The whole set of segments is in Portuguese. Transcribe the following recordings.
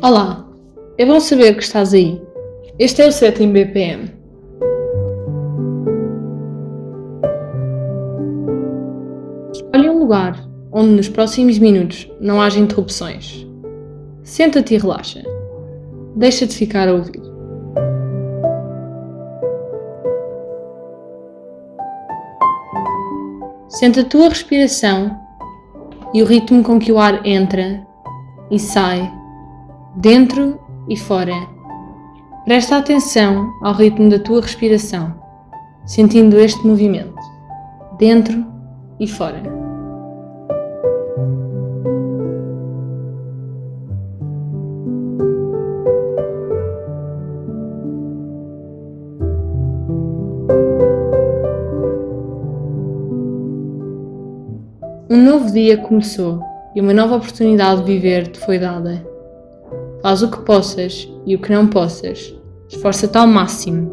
Olá, é bom saber que estás aí. Este é o sétimo BPM. Escolhe um lugar onde nos próximos minutos não haja interrupções. Senta-te e relaxa. Deixa-te ficar a ouvir. Sente a tua respiração e o ritmo com que o ar entra e sai, dentro e fora. Presta atenção ao ritmo da tua respiração, sentindo este movimento, dentro e fora. Um novo dia começou e uma nova oportunidade de viver te foi dada. Faz o que possas e o que não possas. Esforça-te ao máximo.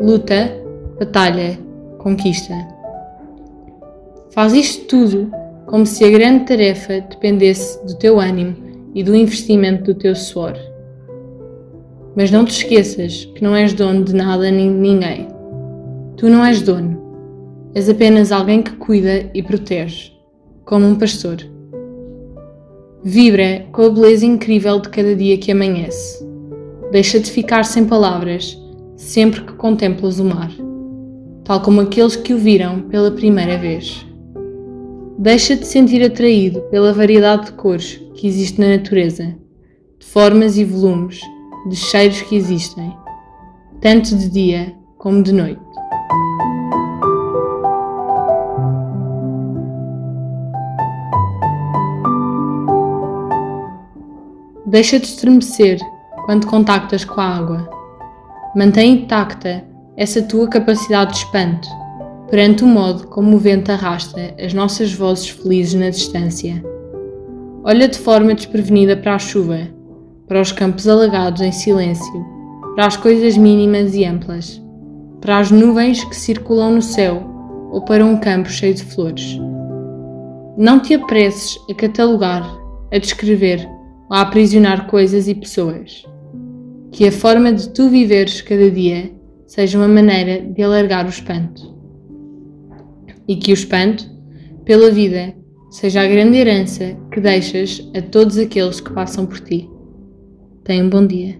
Luta, batalha, conquista. Faz isto tudo como se a grande tarefa dependesse do teu ânimo e do investimento do teu suor. Mas não te esqueças que não és dono de nada nem de ninguém. Tu não és dono. És apenas alguém que cuida e protege como um pastor. Vibra com a beleza incrível de cada dia que amanhece. Deixa-te ficar sem palavras sempre que contemplas o mar, tal como aqueles que o viram pela primeira vez. Deixa-te sentir atraído pela variedade de cores que existe na natureza, de formas e volumes, de cheiros que existem, tanto de dia como de noite. Deixa de estremecer quando contactas com a água. Mantém intacta essa tua capacidade de espanto perante o modo como o vento arrasta as nossas vozes felizes na distância. Olha de forma desprevenida para a chuva, para os campos alagados em silêncio, para as coisas mínimas e amplas, para as nuvens que circulam no céu ou para um campo cheio de flores. Não te apresses a catalogar, a descrever a aprisionar coisas e pessoas. Que a forma de tu viveres cada dia seja uma maneira de alargar o espanto. E que o espanto, pela vida, seja a grande herança que deixas a todos aqueles que passam por ti. Tenha um bom dia.